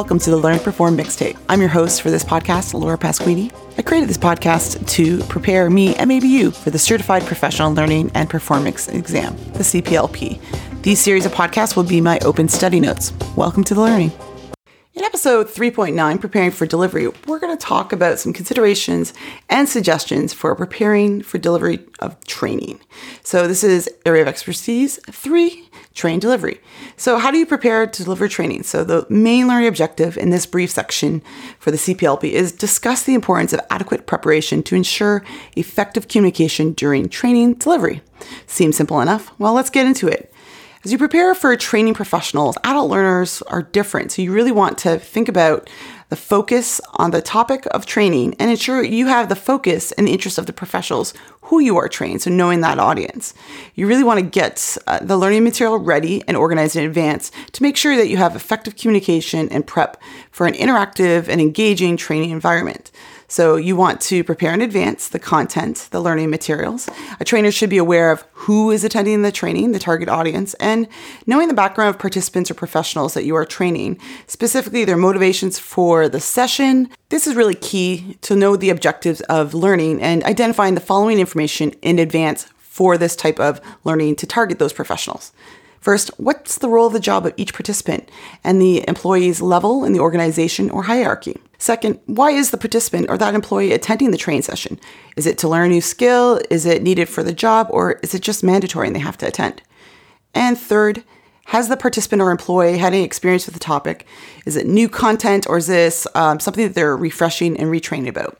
welcome to the Learn Perform Mixtape. I'm your host for this podcast, Laura Pasquini. I created this podcast to prepare me and maybe you for the Certified Professional Learning and Performance Exam, the CPLP. These series of podcasts will be my open study notes. Welcome to the learning. In episode 3.9, Preparing for Delivery, we're going to talk about some considerations and suggestions for preparing for delivery of training. So, this is area of expertise three train delivery. So, how do you prepare to deliver training? So, the main learning objective in this brief section for the CPLP is discuss the importance of adequate preparation to ensure effective communication during training delivery. Seems simple enough? Well, let's get into it. As you prepare for training professionals, adult learners are different. So you really want to think about the focus on the topic of training and ensure you have the focus and the interest of the professionals who you are training. So knowing that audience. You really want to get uh, the learning material ready and organized in advance to make sure that you have effective communication and prep for an interactive and engaging training environment. So you want to prepare in advance the content, the learning materials. A trainer should be aware of who is attending the training, the target audience, and knowing the background of participants or professionals that you are training, specifically their motivations for the session. This is really key to know the objectives of learning and identifying the following information in advance for this type of learning to target those professionals. First, what's the role of the job of each participant and the employee's level in the organization or hierarchy? Second, why is the participant or that employee attending the training session? Is it to learn a new skill? Is it needed for the job? Or is it just mandatory and they have to attend? And third, has the participant or employee had any experience with the topic? Is it new content or is this um, something that they're refreshing and retraining about?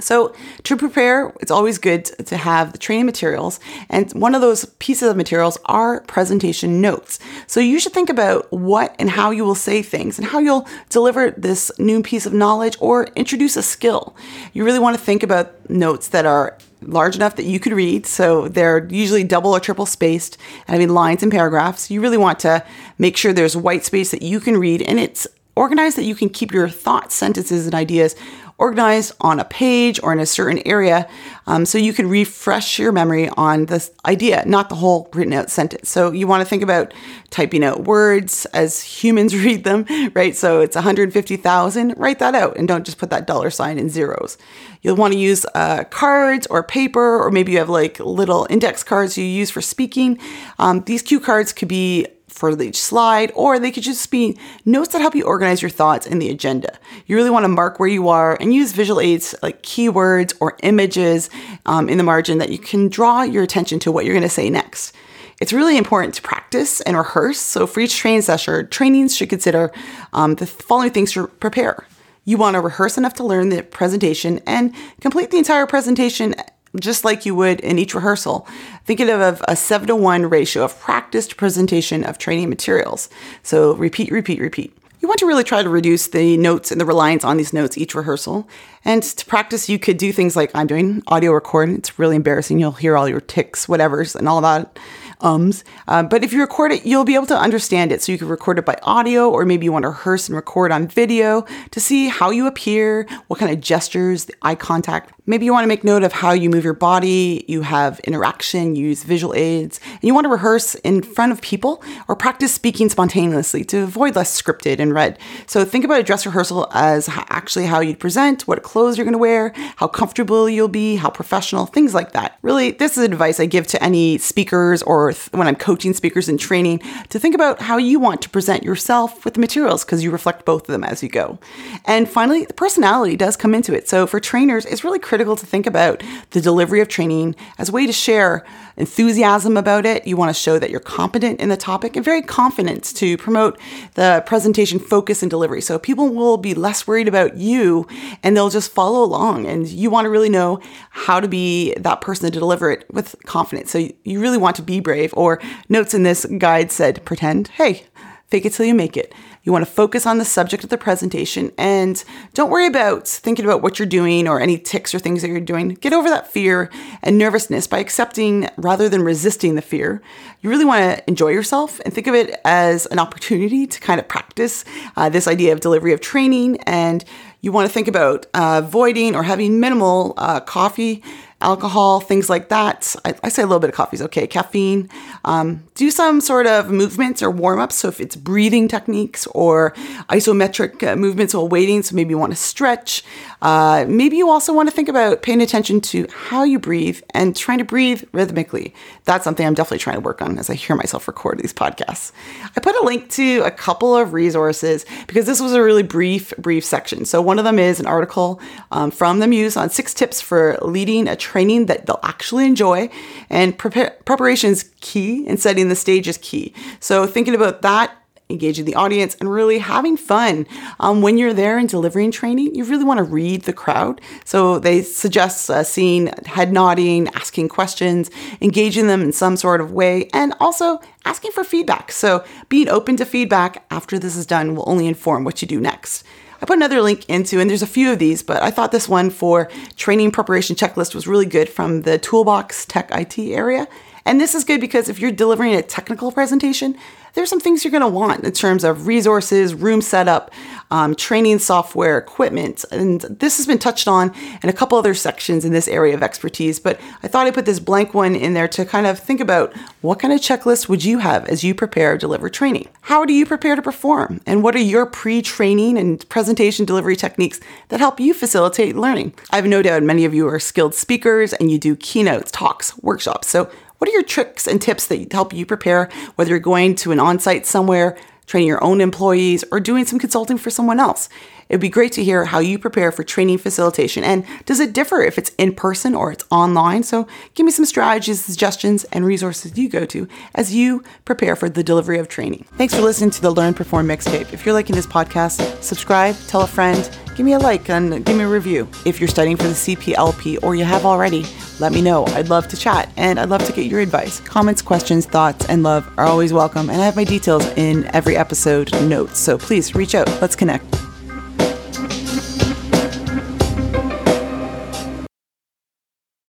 So, to prepare, it's always good to have the training materials, and one of those pieces of materials are presentation notes. So, you should think about what and how you will say things and how you'll deliver this new piece of knowledge or introduce a skill. You really want to think about notes that are large enough that you could read. So, they're usually double or triple spaced, I mean lines and paragraphs. You really want to make sure there's white space that you can read and it's organized that you can keep your thoughts, sentences, and ideas organized on a page or in a certain area um, so you can refresh your memory on this idea, not the whole written out sentence. So you want to think about typing out words as humans read them, right? So it's 150,000, write that out and don't just put that dollar sign in zeros. You'll want to use uh, cards or paper, or maybe you have like little index cards you use for speaking. Um, these cue cards could be for each slide, or they could just be notes that help you organize your thoughts in the agenda. You really want to mark where you are and use visual aids like keywords or images um, in the margin that you can draw your attention to what you're going to say next. It's really important to practice and rehearse. So for each training session, trainings should consider um, the following things to prepare. You want to rehearse enough to learn the presentation and complete the entire presentation just like you would in each rehearsal. Think of a seven to one ratio of practice to presentation of training materials. So repeat, repeat, repeat. You want to really try to reduce the notes and the reliance on these notes each rehearsal. And to practice, you could do things like I'm doing audio recording. It's really embarrassing. You'll hear all your tics, whatevers, and all that ums. Uh, but if you record it, you'll be able to understand it. So you can record it by audio, or maybe you want to rehearse and record on video to see how you appear, what kind of gestures, the eye contact. Maybe you want to make note of how you move your body, you have interaction, you use visual aids, and you want to rehearse in front of people or practice speaking spontaneously to avoid less scripted and read. So think about a dress rehearsal as actually how you'd present, what clothes you're going to wear, how comfortable you'll be, how professional, things like that. Really, this is advice I give to any speakers or th- when I'm coaching speakers in training to think about how you want to present yourself with the materials because you reflect both of them as you go. And finally, the personality does come into it. So for trainers, it's really critical critical to think about the delivery of training as a way to share enthusiasm about it. You want to show that you're competent in the topic and very confident to promote the presentation focus and delivery. So people will be less worried about you and they'll just follow along. And you want to really know how to be that person to deliver it with confidence. So you really want to be brave. Or notes in this guide said, pretend, hey, fake it till you make it. You want to focus on the subject of the presentation and don't worry about thinking about what you're doing or any tics or things that you're doing. Get over that fear and nervousness by accepting rather than resisting the fear. You really want to enjoy yourself and think of it as an opportunity to kind of practice uh, this idea of delivery of training. And you want to think about uh, avoiding or having minimal uh, coffee alcohol, things like that. I, I, say a little bit of coffee is okay. Caffeine. Um, do some sort of movements or warm ups. So if it's breathing techniques or isometric uh, movements while waiting, so maybe you want to stretch. Uh, maybe you also want to think about paying attention to how you breathe and trying to breathe rhythmically. That's something I'm definitely trying to work on as I hear myself record these podcasts. I put a link to a couple of resources because this was a really brief, brief section. So one of them is an article um, from the Muse on six tips for leading a training that they'll actually enjoy, and preparation is key, and setting the stage is key. So thinking about that engaging the audience, and really having fun. Um, when you're there and delivering training, you really want to read the crowd. So they suggest uh, seeing head nodding, asking questions, engaging them in some sort of way, and also asking for feedback. So being open to feedback after this is done will only inform what you do next. I put another link into, and there's a few of these, but I thought this one for training preparation checklist was really good from the Toolbox Tech IT area. And this is good because if you're delivering a technical presentation, there's some things you're going to want in terms of resources, room setup, um, training software, equipment. And this has been touched on in a couple other sections in this area of expertise. But I thought I'd put this blank one in there to kind of think about what kind of checklist would you have as you prepare to deliver training? How do you prepare to perform? And what are your pre training and presentation delivery techniques that help you facilitate learning? I have no doubt many of you are skilled speakers and you do keynotes, talks, workshops. So what are your tricks and tips that help you prepare, whether you're going to an on site somewhere, training your own employees, or doing some consulting for someone else? It'd be great to hear how you prepare for training facilitation. And does it differ if it's in person or it's online? So give me some strategies, suggestions, and resources you go to as you prepare for the delivery of training. Thanks for listening to the Learn Perform mixtape. If you're liking this podcast, subscribe, tell a friend, give me a like, and give me a review. If you're studying for the CPLP or you have already, let me know. I'd love to chat and I'd love to get your advice. Comments, questions, thoughts, and love are always welcome. And I have my details in every episode notes. So please reach out. Let's connect.